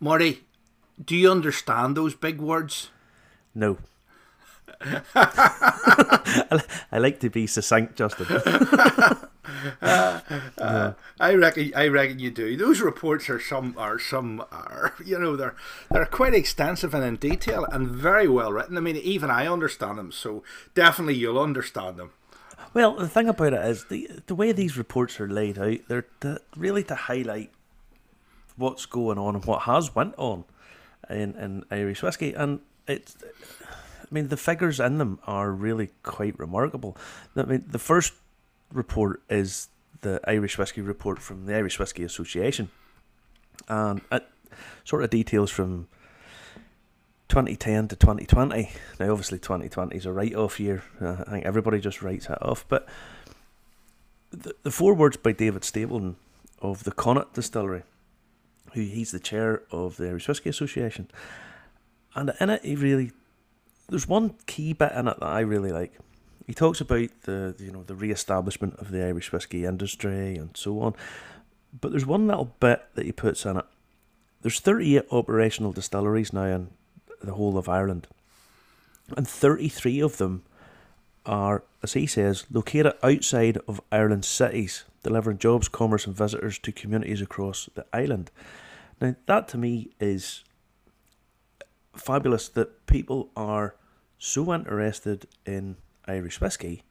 Marty, do you understand those big words? No. I like to be succinct, Justin. uh, I reckon. I reckon you do. Those reports are some are some are you know they're they're quite extensive and in detail and very well written. I mean, even I understand them, so definitely you'll understand them. Well, the thing about it is the the way these reports are laid out, they're to, really to highlight what's going on and what has went on in, in Irish whiskey, and it's. I mean, the figures in them are really quite remarkable. I mean, the first report is the Irish Whiskey report from the Irish Whiskey Association, and it sort of details from 2010 to 2020. Now, obviously, 2020 is a write off year. Uh, I think everybody just writes it off. But the, the words by David Stapleton of the Connaught Distillery, who he's the chair of the Irish Whiskey Association, and in it, he really there's one key bit in it that I really like. He talks about the you know the re-establishment of the Irish whiskey industry and so on, but there's one little bit that he puts in it. There's 38 operational distilleries now in the whole of Ireland, and 33 of them are, as he says, located outside of Ireland's cities, delivering jobs, commerce, and visitors to communities across the island. Now, that to me is fabulous that people are so interested in Irish whiskey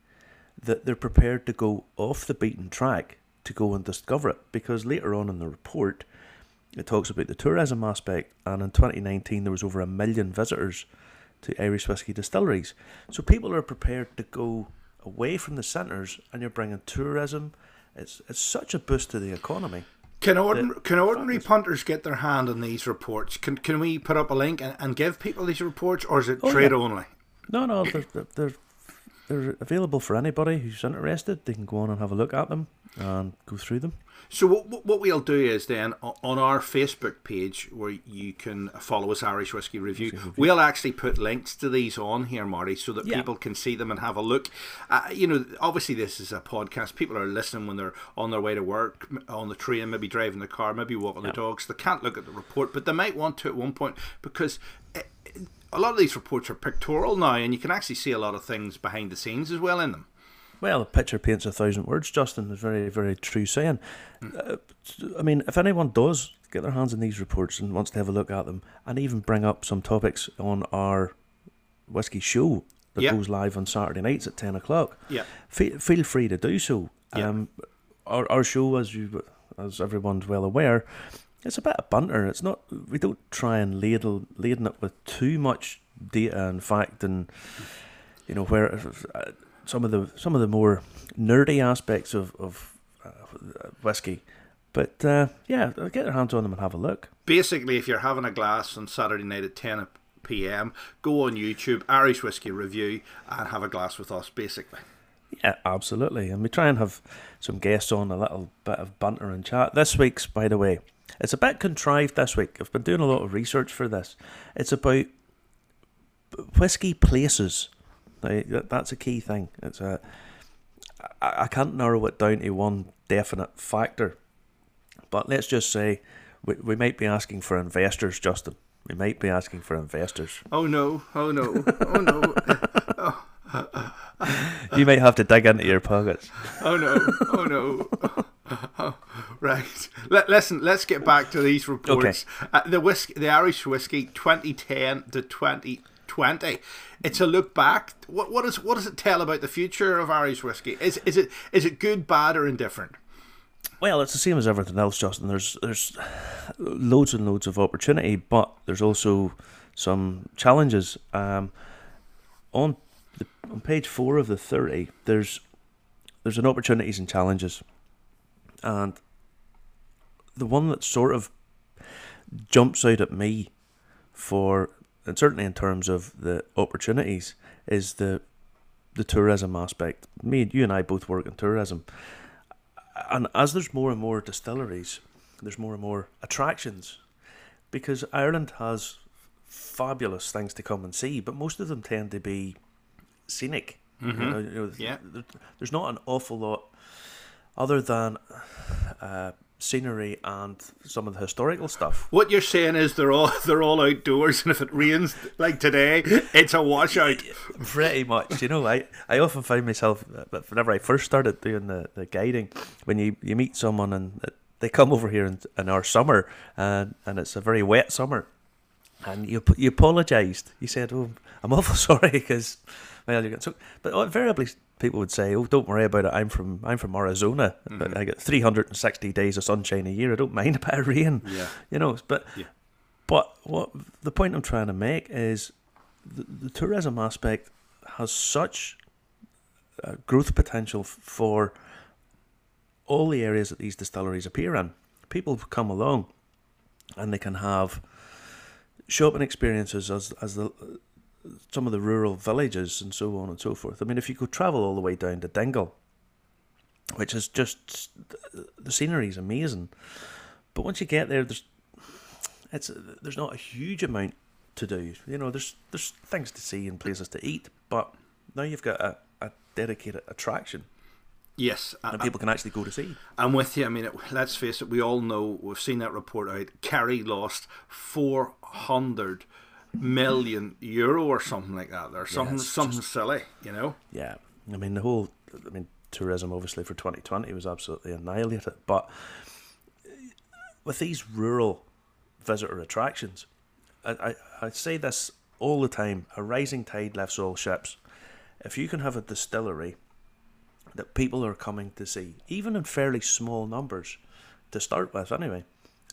that they're prepared to go off the beaten track to go and discover it. Because later on in the report, it talks about the tourism aspect, and in 2019 there was over a million visitors to Irish whiskey distilleries. So people are prepared to go away from the centres, and you're bringing tourism. It's it's such a boost to the economy. Can, ordin- can ordinary punters get their hand on these reports? Can can we put up a link and, and give people these reports, or is it oh, trade yeah. only? No, no, they're, they're they're available for anybody who's interested. They can go on and have a look at them and go through them. So what, what we'll do is then on our Facebook page where you can follow us Irish Whiskey Review, Review. we'll actually put links to these on here, Marty, so that yeah. people can see them and have a look. Uh, you know, obviously this is a podcast. People are listening when they're on their way to work, on the train, maybe driving the car, maybe walking yeah. the dogs. They can't look at the report, but they might want to at one point because. A lot of these reports are pictorial now, and you can actually see a lot of things behind the scenes as well in them. Well, a picture paints a thousand words, Justin. Is very, very true saying. Mm. Uh, I mean, if anyone does get their hands on these reports and wants to have a look at them, and even bring up some topics on our whiskey show that yep. goes live on Saturday nights at ten o'clock, yeah, feel, feel free to do so. Yep. Um, our our show, as you as everyone's well aware, it's a bit of banter. It's not. We don't try and ladle laden it with too much data and fact and you know where uh, some of the some of the more nerdy aspects of of uh, whiskey. But uh, yeah, get your hands on them and have a look. Basically, if you're having a glass on Saturday night at ten p.m., go on YouTube, Irish Whiskey Review, and have a glass with us. Basically. Yeah, absolutely. And we try and have some guests on, a little bit of banter and chat. This week's, by the way, it's a bit contrived this week. I've been doing a lot of research for this. It's about whiskey places that's a key thing. It's a I, can't narrow it down to one definite factor, but let's just say we, we might be asking for investors, Justin. We might be asking for investors. Oh no! Oh no! Oh no! you might have to dig into your pockets. Oh no! Oh no! Oh, right. Let, listen. Let's get back to these reports. Okay. Uh, the whiskey, the Irish whiskey, 2010 to 2020 it's a look back. What what is what does it tell about the future of Irish whiskey? Is is it is it good, bad, or indifferent? Well, it's the same as everything else, Justin. There's there's loads and loads of opportunity, but there's also some challenges. Um, on on page four of the thirty, there's there's an opportunities and challenges, and the one that sort of jumps out at me for and certainly in terms of the opportunities, is the the tourism aspect. Me, you and I both work in tourism, and as there's more and more distilleries, there's more and more attractions, because Ireland has fabulous things to come and see, but most of them tend to be scenic. Mm-hmm. You know, yeah. there's not an awful lot other than uh, scenery and some of the historical stuff. What you're saying is they're all they're all outdoors, and if it rains like today, it's a washout. Pretty much, you know. I, I often find myself, but whenever I first started doing the, the guiding, when you, you meet someone and they come over here in, in our summer, and and it's a very wet summer, and you you apologised. You said, "Oh, I'm awful sorry because well, you get so." But invariably, people would say, "Oh, don't worry about it. I'm from I'm from Arizona. Mm-hmm. I get 360 days of sunshine a year. I don't mind a bit of rain." Yeah. You know, but yeah. but what the point I'm trying to make is the, the tourism aspect has such uh, growth potential for all the areas that these distilleries appear in. People come along and they can have shopping experiences as as the some of the rural villages and so on and so forth. I mean, if you could travel all the way down to Dingle, which is just the scenery is amazing, but once you get there, there's it's there's not a huge amount to do. You know, there's there's things to see and places to eat, but now you've got a, a dedicated attraction. Yes, and people can actually go to see. I'm with you. I mean, it, let's face it. We all know we've seen that report out. Kerry lost four hundred million euro or something like that. There's something yeah, something just, silly, you know. Yeah, I mean the whole. I mean tourism obviously for 2020 was absolutely annihilated, but with these rural visitor attractions, I, I, I say this all the time: a rising tide lifts all ships. If you can have a distillery that people are coming to see, even in fairly small numbers, to start with, anyway,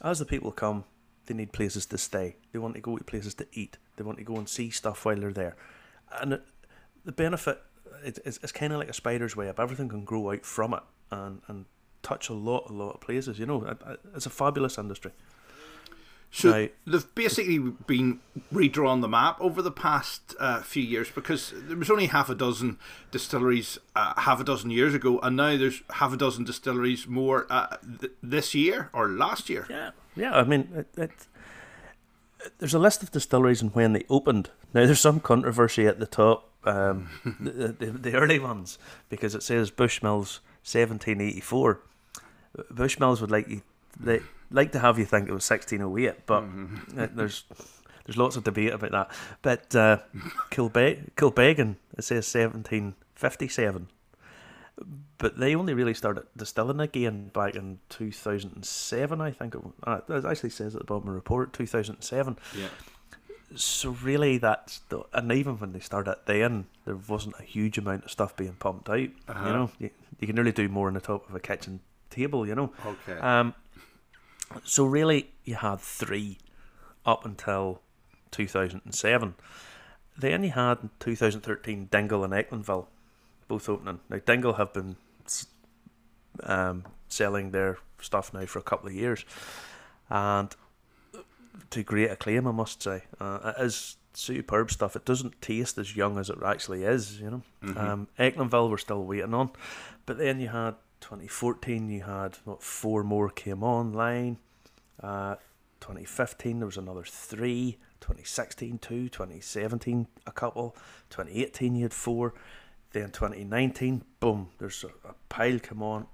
as the people come, they need places to stay. They want to go to places to eat. They want to go and see stuff while they're there. And the benefit it's, it's kind of like a spider's web. Everything can grow out from it and, and touch a lot, a lot of places. You know, it's a fabulous industry. So now, they've basically been redrawn the map over the past uh, few years because there was only half a dozen distilleries uh, half a dozen years ago, and now there's half a dozen distilleries more uh, th- this year or last year. Yeah, yeah. I mean, it, it, there's a list of distilleries and when they opened. Now there's some controversy at the top, um, the, the, the early ones, because it says Bushmills 1784. Bushmills would like you. They, like to have you think it was 1608, but mm-hmm. there's there's lots of debate about that. But uh, Kilbe- Kilbeggan, it says 1757. But they only really started distilling again back in 2007, I think. It, uh, it actually says at the bottom of the report, 2007. Yeah. So really, that's the, and even when they started then, there wasn't a huge amount of stuff being pumped out. Uh-huh. You know, you, you can really do more on the top of a kitchen table. You know. Okay. Um, so really, you had three up until 2007. Then you had 2013 Dingle and Echlinville both opening. Now Dingle have been um, selling their stuff now for a couple of years, and to great acclaim, I must say. Uh, it is superb stuff. It doesn't taste as young as it actually is, you know. Mm-hmm. Um, Echlinville we're still waiting on, but then you had 2014, you had what four more came online. Uh, 2015, there was another three. 2016, two. 2017, a couple. 2018, you had four. Then 2019, boom, there's a, a pile come on.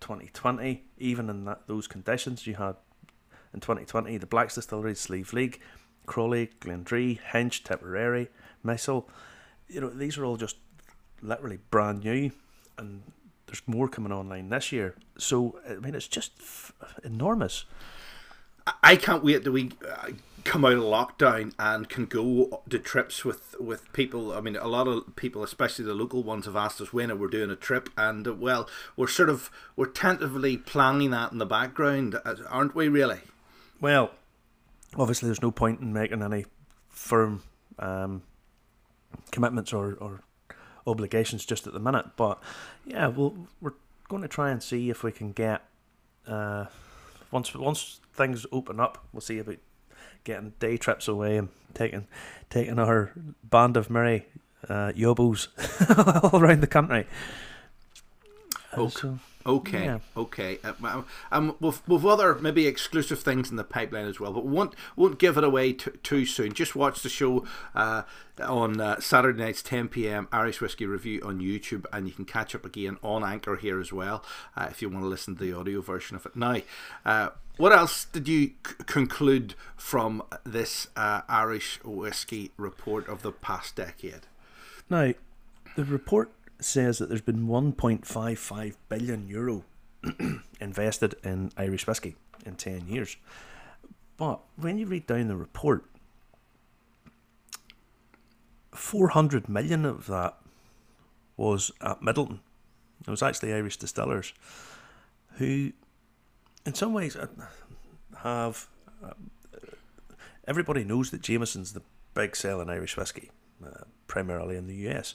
2020, even in that those conditions, you had in 2020 the Blacks Distillery, Sliabh Liag, Crolly, Glendree, Hinch, Tipperary, Missile. You know, these are all just literally brand new, and there's more coming online this year. So I mean, it's just f- enormous. I can't wait till we uh, come out of lockdown and can go to trips with, with people. I mean, a lot of people, especially the local ones, have asked us when we're doing a trip, and uh, well, we're sort of we're tentatively planning that in the background, uh, aren't we? Really? Well, obviously, there's no point in making any firm um, commitments or, or obligations just at the minute. But yeah, we'll, we're going to try and see if we can get uh, once once things open up, we'll see about getting day trips away and taking taking our band of merry uh, yobos all around the country. Oak. So, Okay, yeah. okay. Uh, um, with, with other maybe exclusive things in the pipeline as well, but won't won't give it away t- too soon. Just watch the show uh, on uh, Saturday nights, 10 p.m. Irish Whiskey Review on YouTube, and you can catch up again on Anchor here as well uh, if you want to listen to the audio version of it. Now, uh, what else did you c- conclude from this uh, Irish whiskey report of the past decade? Now, the report says that there's been 1.55 billion euro invested in Irish whiskey in 10 years. But when you read down the report, 400 million of that was at Midleton. It was actually Irish distillers who, in some ways, uh, have. Uh, everybody knows that Jameson's the big selling Irish whiskey, uh, primarily in the US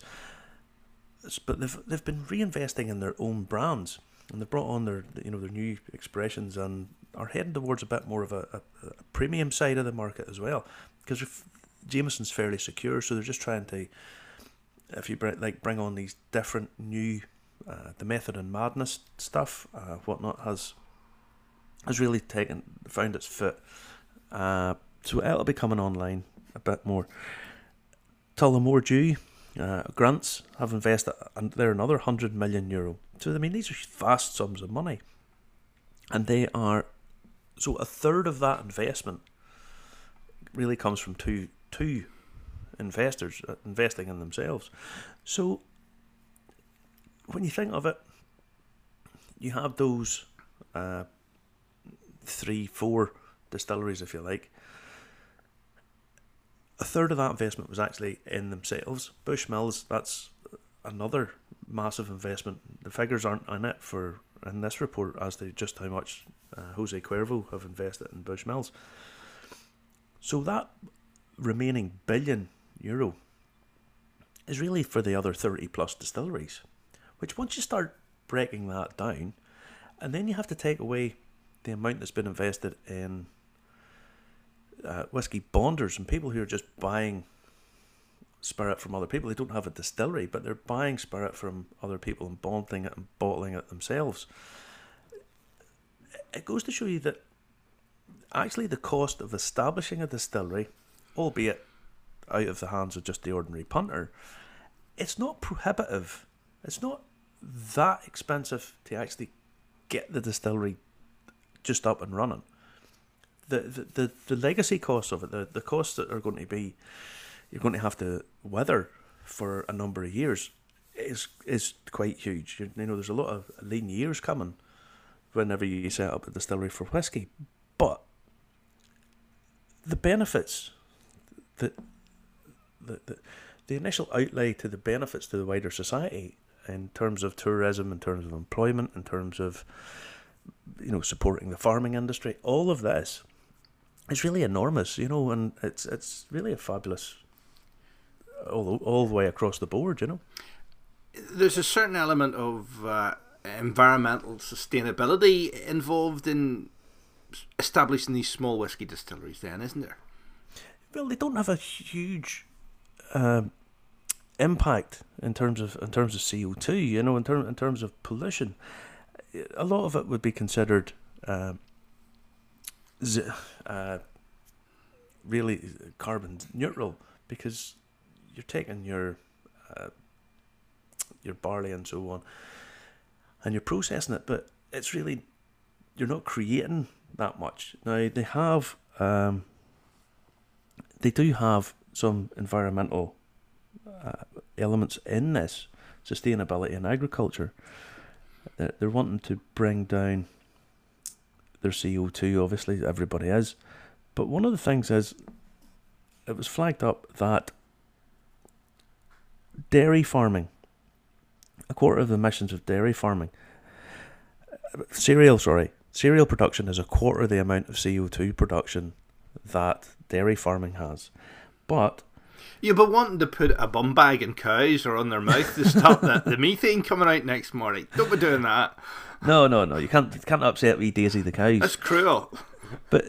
but they've they've been reinvesting in their own brands and they've brought on their you know their new expressions and are heading towards a bit more of a, a, a premium side of the market as well because Jameson's fairly secure so they're just trying to if you bring, like bring on these different new uh, the method and madness stuff uh, whatnot has has really taken found its foot. Uh, so it'll be coming online a bit more. Tullamore Dew uh, grants have invested, and they're another 100 million euro. So, I mean, these are vast sums of money. And they are, so a third of that investment really comes from two, two investors uh, investing in themselves. So, when you think of it, you have those uh, three, four distilleries, if you like, a third of that investment was actually in themselves. Bushmills, that's another massive investment. The figures aren't in it for in this report as to just how much uh, Jose Cuervo have invested in Bushmills. So that remaining billion euro is really for the other 30 plus distilleries, which once you start breaking that down, and then you have to take away the amount that's been invested in uh, whiskey bonders and people who are just buying spirit from other people. They don't have a distillery, but they're buying spirit from other people and bonding it and bottling it themselves. It goes to show you that actually the cost of establishing a distillery, albeit out of the hands of just the ordinary punter, it's not prohibitive. It's not that expensive to actually get the distillery just up and running the, the, the, legacy costs of it, the, the costs that are going to be, you're going to have to weather for a number of years, is is quite huge. You, know, there's a lot of lean years coming whenever you set up a distillery for whiskey, but the benefits, the, the, the, the initial outlay to the benefits to the wider society in terms of tourism, in terms of employment, in terms of you know supporting the farming industry, all of this it's really enormous, you know, and it's it's really a fabulous all all the way across the board, you know. There's a certain element of uh, environmental sustainability involved in establishing these small whiskey distilleries, then, isn't there? Well, they don't have a huge uh, impact in terms of in terms of CO two, you know, in terms in terms of pollution. A lot of it would be considered. Uh, uh, really carbon neutral because you're taking your uh, your barley and so on, and you're processing it, but it's really you're not creating that much. Now they have um, they do have some environmental uh, elements in this sustainability in agriculture. They're, they're wanting to bring down their CO2, obviously, everybody is. But one of the things is, it was flagged up that dairy farming, a quarter of the emissions of dairy farming, cereal, sorry, cereal production is a quarter of the amount of CO2 production that dairy farming has. But yeah, but wanting to put a bum bag in cows or on their mouth to stop the, the methane coming out next morning. Don't be doing that. No, no, no. You can't you can't upset wee Daisy the cows. That's cruel. But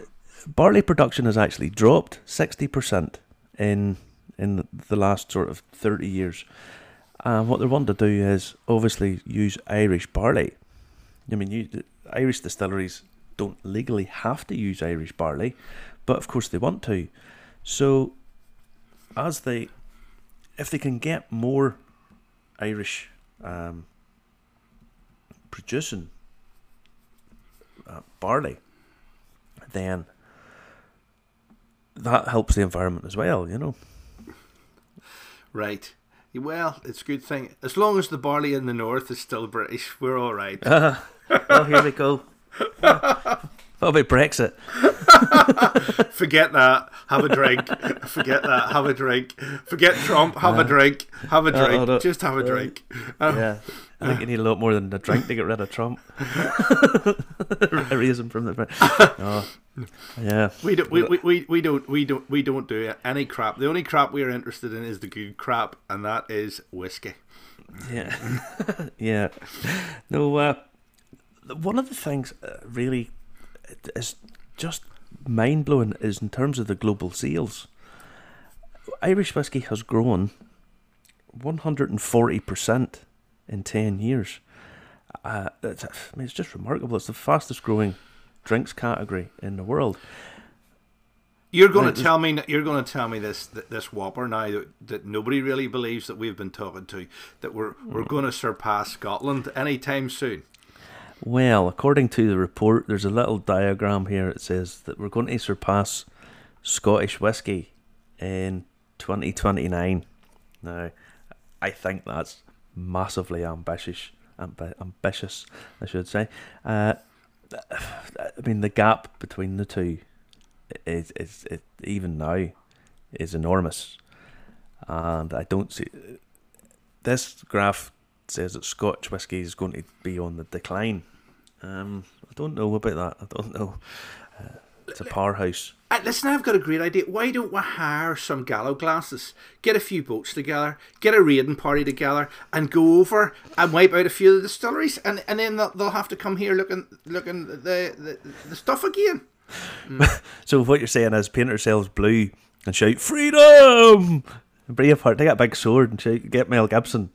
barley production has actually dropped sixty percent in in the last sort of thirty years. And what they want to do is obviously use Irish barley I mean, you, Irish distilleries don't legally have to use Irish barley, but of course they want to. So, as they, if they can get more Irish um, producing uh, barley, then that helps the environment as well, you know. Right. Well, it's a good thing. As long as the barley in the north is still British, we're all right. Uh, well, here we go. What about Brexit? Forget that. Have a drink. Forget that. Have a drink. Forget Trump. Have uh, a drink. Have a uh, drink. Uh, Just have a uh, drink. yeah. I think you need a lot more than a drink to get rid of Trump. Erase him from the. Oh, yeah. We don't. We, we, we don't. We don't. We don't do any crap. The only crap we are interested in is the good crap, and that is whiskey. Yeah. yeah. No. Uh, one of the things uh, really is just mind blowing is in terms of the global sales. Irish whiskey has grown 140% in 10 years. Uh, it's, I mean, it's just remarkable. It's the fastest growing drinks category in the world. You're going to tell me you're going to tell me this this whopper now that, that nobody really believes that we've been talking to that we're we're going to surpass Scotland anytime soon. Well, according to the report, there's a little diagram here that says that we're going to surpass Scottish whisky in 2029. Now, I think that's massively ambitious. Amb- ambitious, I should say. Uh, I mean, the gap between the two is is it, even now is enormous, and I don't see this graph says that Scotch whisky is going to be on the decline um, I don't know about that. I don't know. Uh, it's a powerhouse. Uh, listen, I've got a great idea. Why don't we hire some gallowglasses, get a few boats together, get a raiding party together, and go over and wipe out a few of the distilleries, and, and then they'll, they'll have to come here looking looking the the, the stuff again. Mm. so what you're saying is paint ourselves blue and shout freedom. Bring apart, take a big sword and shout, get Mel Gibson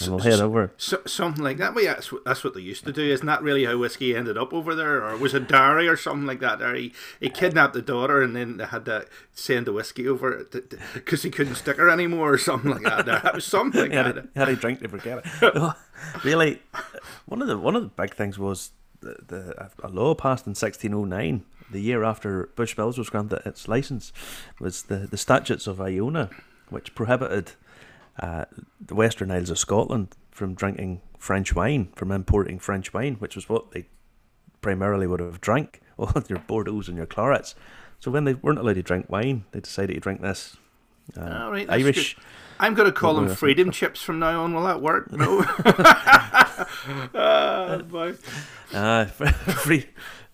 and we'll head over. So, something like that. Well, yeah, that's, that's what they used to do. Isn't that really how whiskey ended up over there? Or was it Derry or something like that? There, he, he kidnapped the daughter and then they had to send the whiskey over because he couldn't stick her anymore or something like that. There, was something like he had that. A, had a drink to forget it. Oh, really, one of the one of the big things was the, the a law passed in 1609 the year after Bushmills was granted its license was the, the statutes of Iona which prohibited uh, the Western Isles of Scotland from drinking French wine, from importing French wine, which was what they primarily would have drank, all your Bordeaux's and your Clarets. So when they weren't allowed to drink wine, they decided to drink this uh, right, Irish. Good. I'm going to call them freedom chips from now on. Will that work? No. uh, boy. Uh, free.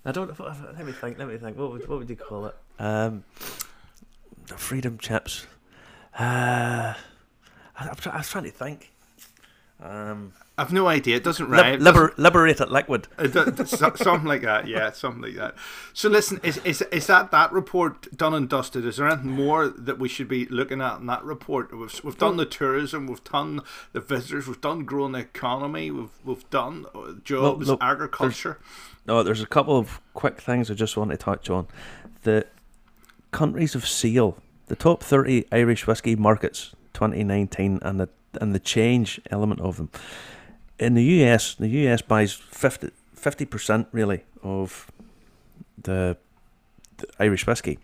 I don't. Let me think. Let me think. What would what would you call it? Um, freedom chips. Uh, I, I was trying to think. Um, I've no idea. It doesn't rhyme. Liber, liberated liquid. something like that. Yeah, something like that. So listen, is, is is that that report done and dusted? Is there anything more that we should be looking at in that report? We've, we've done the tourism, we've done the visitors, we've done growing the economy, we've we've done uh, jobs, agriculture. There's, no, there's a couple of quick things I just want to touch on. The countries of sale, the top thirty Irish whiskey markets 2019 and the and the change element of them. In the US, the US buys 50 percent really of the, the Irish whiskey.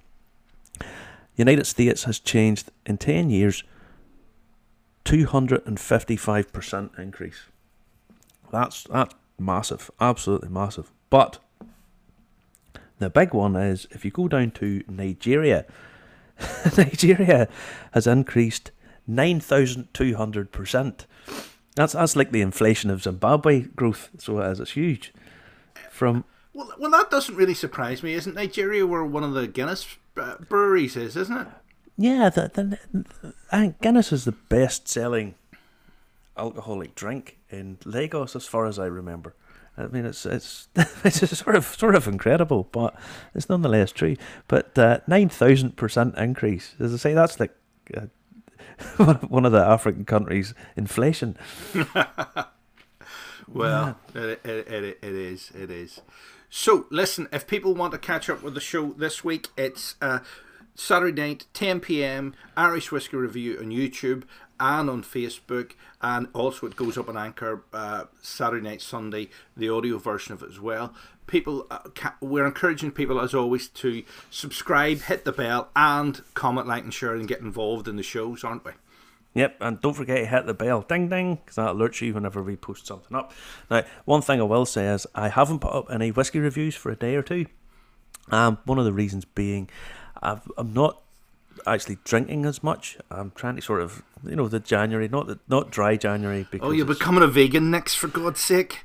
United States has changed in 10 years 255% increase. That's that's massive, absolutely massive. But the big one is if you go down to Nigeria, Nigeria has increased 9,200%. That's that's like the inflation of Zimbabwe growth, so it is. It's huge. From well, well, that doesn't really surprise me. Isn't Nigeria where one of the Guinness uh, breweries is, isn't it? Yeah, the, the, the, I think Guinness is the best selling alcoholic drink in Lagos, as far as I remember. I mean, it's it's it's sort of sort of incredible, but it's nonetheless true. But uh, nine thousand percent increase, as I say, that's like uh, one of the African countries' inflation. Well, yeah. it, it, it, it is. It is. So, listen, if people want to catch up with the show this week, it's uh, Saturday night, 10 pm, Irish Whiskey Review on YouTube and on Facebook, and also it goes up on Anchor uh, Saturday night, Sunday, the audio version of it as well. People, uh, we're encouraging people as always to subscribe, hit the bell, and comment, like, and share, and get involved in the shows, aren't we? Yep, and don't forget to hit the bell, ding ding, because that alerts you whenever we post something up. Now, one thing I will say is I haven't put up any whiskey reviews for a day or two. Um, one of the reasons being i am not actually drinking as much. I'm trying to sort of, you know, the January, not the, not dry January. Because oh, you're becoming a vegan next, for God's sake.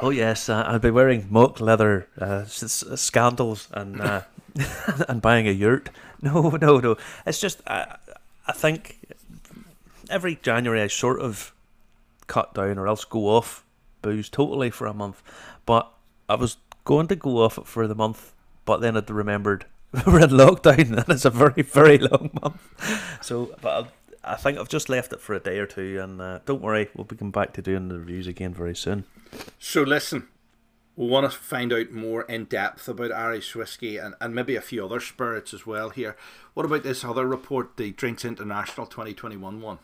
Oh yes, uh, I'll be wearing mock leather uh, scandals and uh, and buying a yurt. No, no, no. It's just I, I think every January I sort of cut down or else go off booze totally for a month. But I was going to go off it for the month, but then I'd remembered we're in lockdown and it's a very, very long month. So, but i i think I've just left it for a day or two, and uh, don't worry, we'll be coming back to doing the reviews again very soon. So, listen, we want to find out more in depth about Irish whiskey and, and maybe a few other spirits as well here. What about this other report, the Drinks International 2021 one?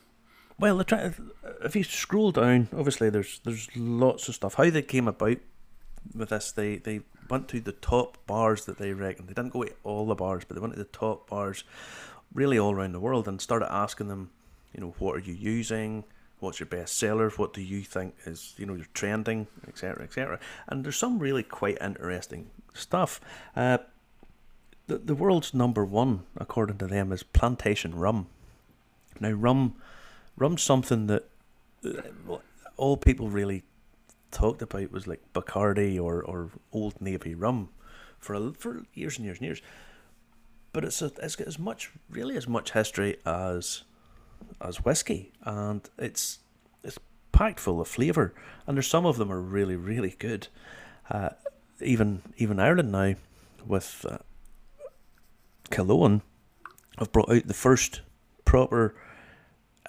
Well, if you scroll down, obviously there's there's lots of stuff. How they came about with this, they they went to the top bars that they reckon. They didn't go to all the bars, but they went to the top bars, really all around the world, and started asking them, you know, what are you using? What's your best sellers? What do you think is you know your trending, etc., etc. And there's some really quite interesting stuff. Uh, the the world's number one, according to them, is plantation rum. Now, rum rum's something that uh, all people really talked about was like Bacardi or, or Old Navy rum for a, for years and years and years. But it's a, it's got as much really as much history as as whiskey, and it's it's packed full of flavour. And there's some of them are really really good. Uh, even even Ireland now with uh, have brought out the first proper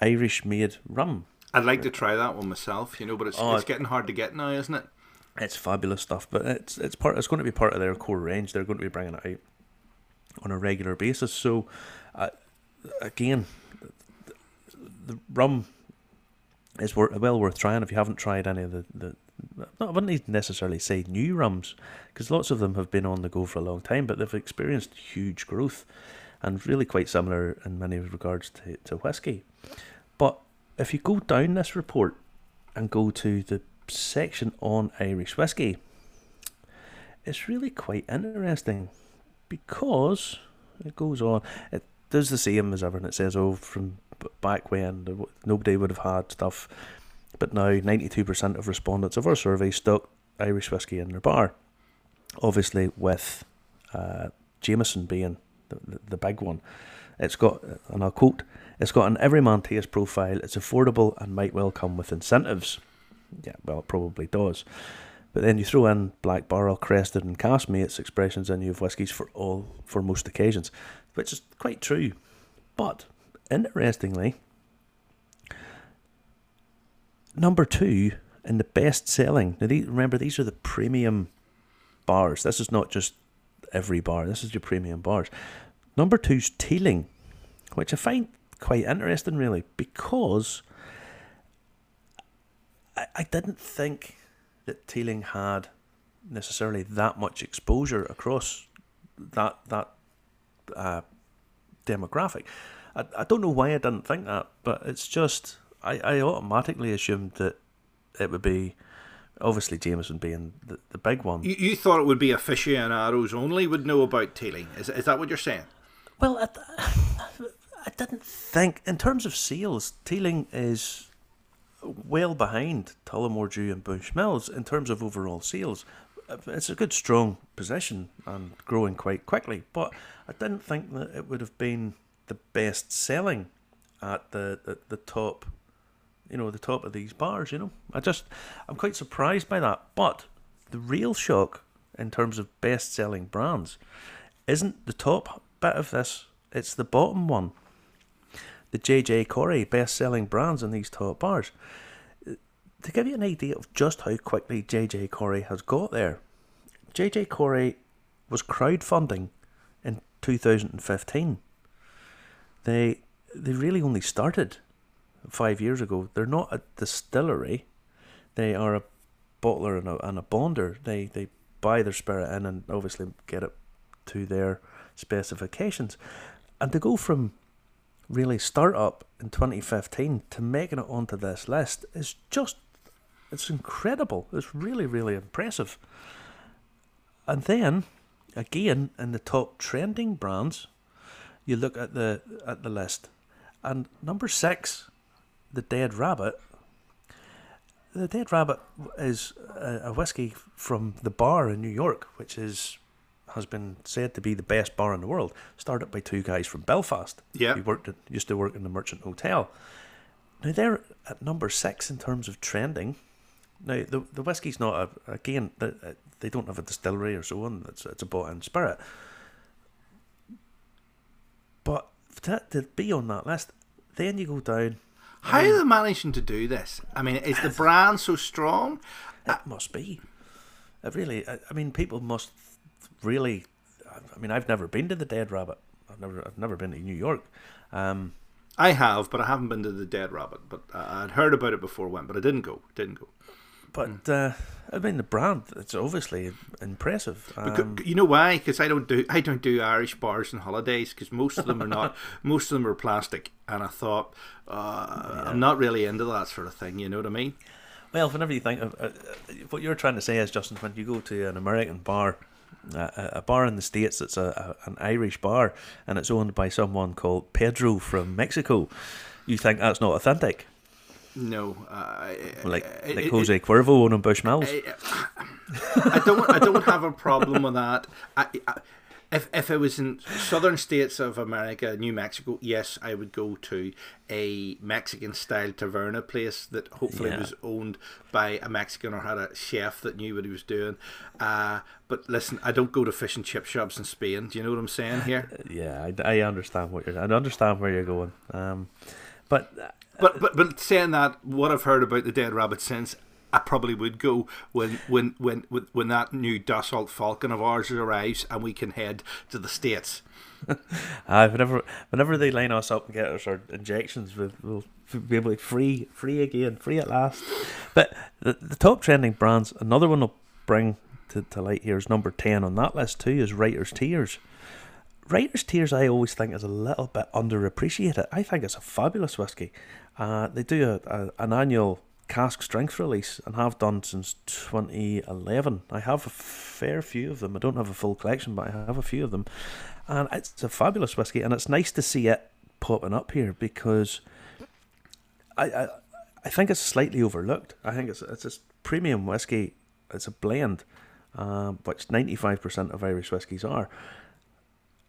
Irish made rum. I'd like to try that one myself, you know, but it's, oh, it's getting hard to get now, isn't it? It's fabulous stuff, but it's it's part. It's going to be part of their core range. They're going to be bringing it out on a regular basis. So, uh, again, the, the rum is well worth trying if you haven't tried any of the, the I wouldn't necessarily say new rums because lots of them have been on the go for a long time, but they've experienced huge growth and really quite similar in many regards to, to whiskey. But if you go down this report and go to the section on Irish whiskey, it's really quite interesting because it goes on. It does the same as ever, and it says, "Oh, from back when nobody would have had stuff, but now ninety-two percent of respondents of our survey stuck Irish whiskey in their bar." Obviously, with uh, Jameson being the, the, the big one. It's got, and I'll quote, it's got an everyman taste profile, it's affordable and might well come with incentives. Yeah, well, it probably does. But then you throw in Black Barrel, Crested, and Caskmates expressions in you of whiskies for all for most occasions, which is quite true. But interestingly, number two in the best selling. Now, these, remember these are the premium bars. This is not just every bar. This is your premium bars. Number two's Teeling, which I find quite interesting, really, because I, I didn't think that Teeling had necessarily that much exposure across that that uh, demographic. I, I don't know why I didn't think that, but it's just I, I automatically assumed that it would be obviously Jameson being the, the big one. You, you thought it would be aficionados only would know about Teeling. Is, is that what you're saying? Well, I, I didn't think, in terms of sales, Teeling is well behind Tullamore Dew and Bushmills in terms of overall sales. It's a good, strong position and growing quite quickly, but I didn't think that it would have been the best selling at the, the, the top you know, the top of these bars, you know. I just, I'm quite surprised by that. But the real shock in terms of best selling brands isn't the top bit of this, it's the bottom one. The JJ Corry best selling brands in these top bars. to give you an idea of just how quickly JJ Corry has got there, JJ Corry was crowdfunding in 2015. They they really only started five years ago. They're not a distillery; they are a bottler and a, and a bonder. They they buy their spirit in and obviously get it to their specifications, and to go from really start up in 2015 to making it onto this list is just it's incredible. It's really really impressive. And then again in the top trending brands, you look at the at the list, and number six, the Dead Rabbit. The Dead Rabbit is a, a whiskey from the bar in New York, which is has been said to be the best bar in the world. Started by two guys from Belfast. Yeah, who worked at, used to work in the Merchant Hotel. Now they're at number six in terms of trending. Now the the whiskey's not a again uh, they don't have a distillery or so on. It's it's a bought in spirit. But to, to be on that list, then you go down. How are they managing to do this? I mean, is the brand so strong? It must be. It really. I, I mean, people must really. I mean, I've never been to the Dead Rabbit. I've never. I've never been to New York. Um, I have, but I haven't been to the Dead Rabbit. But I'd heard about it before I went, but I didn't go. Didn't go. But uh, I mean, the brand it's obviously impressive. Um, you know why? Because I don't do I don't do Irish bars and holidays because most of them are not. most of them are plastic, and I thought uh, yeah. I'm not really into that sort of thing. You know what I mean? Well, whenever you think of uh, what you're trying to say is, Justin, when you go to an American bar, uh, a bar in the states that's a, a, an Irish bar and it's owned by someone called Pedro from Mexico, you think that's not authentic. No, uh, like like Jose it, Cuervo on Bushmills. I don't. I don't have a problem with that. I, I, if if it was in southern states of America, New Mexico, yes, I would go to a Mexican style taverna place that hopefully yeah. was owned by a Mexican or had a chef that knew what he was doing. Uh, but listen, I don't go to fish and chip shops in Spain. Do you know what I'm saying here? Yeah, I, I understand what you're. I understand where you're going. Um, but but but but saying that, what I've heard about the Dead Rabbit since, I probably would go when when when when that new Dassault Falcon of ours arrives and we can head to the states. uh, whenever whenever they line us up and get us our injections, we'll, be able to free free again, free at last. But the, the top trending brands, another one will bring to, to light here is number ten on that list too is Writer's Tears. Writer's Tears, I always think is a little bit underappreciated. I think it's a fabulous whiskey. Uh, they do a, a, an annual cask strength release and have done since 2011. I have a fair few of them. I don't have a full collection, but I have a few of them. And it's a fabulous whiskey, and it's nice to see it popping up here because I, I, I think it's slightly overlooked. I think it's it's a premium whiskey. It's a blend, uh, which 95% of Irish whiskies are.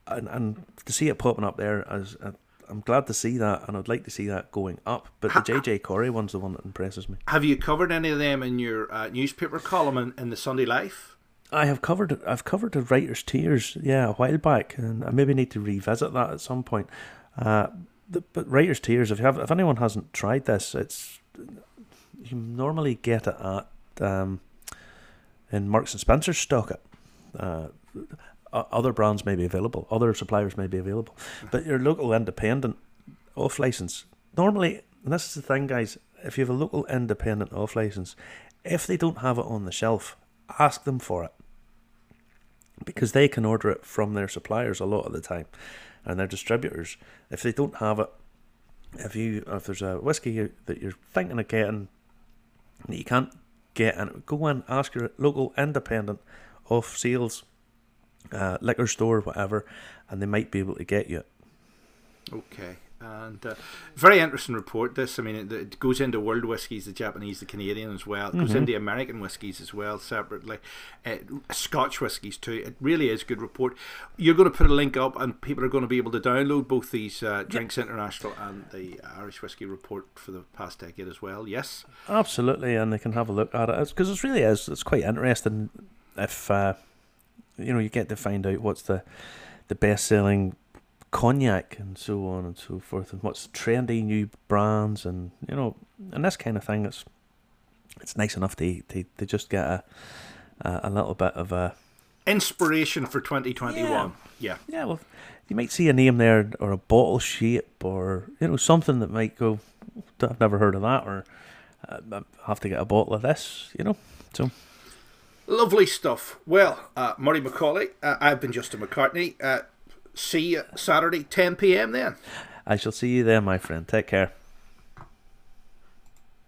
And, and to see it popping up there as a I'm glad to see that, and I'd like to see that going up. But the JJ Corry one's the one that impresses me. Have you covered any of them in your uh, newspaper column in, in, the Sunday Life? I have covered. I've covered the Writer's Tears, yeah, a while back, and I maybe need to revisit that at some point. Uh, the, but Writer's Tears, if you have, if anyone hasn't tried this, it's you normally get it at um, in Marks and Spencer's stock it. Uh, other brands may be available, other suppliers may be available, but your local independent off license normally, and this is the thing, guys. If you have a local independent off license, if they don't have it on the shelf, ask them for it because they can order it from their suppliers a lot of the time and their distributors. If they don't have it, if you if there's a whiskey that you're thinking of getting that you can't get, and go and ask your local independent off sales uh, liquor store, whatever, and they might be able to get you. Okay. And uh, very interesting report. This, I mean, it, it, goes into world whiskies, the Japanese, the Canadian as well. It goes mm-hmm. into American whiskies as well separately, uh, Scotch whiskies too. It really is a good report. You're going to put a link up, and people are going to be able to download both these uh, Drinks yep. International and the Irish Whiskey Report for the past decade as well. Yes, absolutely, and they can have a look at it because it really is. It's quite interesting if uh, you know, you get to find out what's the the best selling cognac and so on and so forth, and what's trendy new brands, and you know, and this kind of thing. It's it's nice enough to to, to just get a, a, a little bit of a inspiration for 2021. Yeah. yeah. Yeah, well, you might see a name there or a bottle shape or you know something that might go. I've never heard of that, or uh, I have to get a bottle of this. You know, so. Lovely stuff. Well, uh, Murray McCauley, uh, I've been Justin McCartney. Uh, see you Saturday, 10 p.m. then. I shall see you there, my friend. Take care.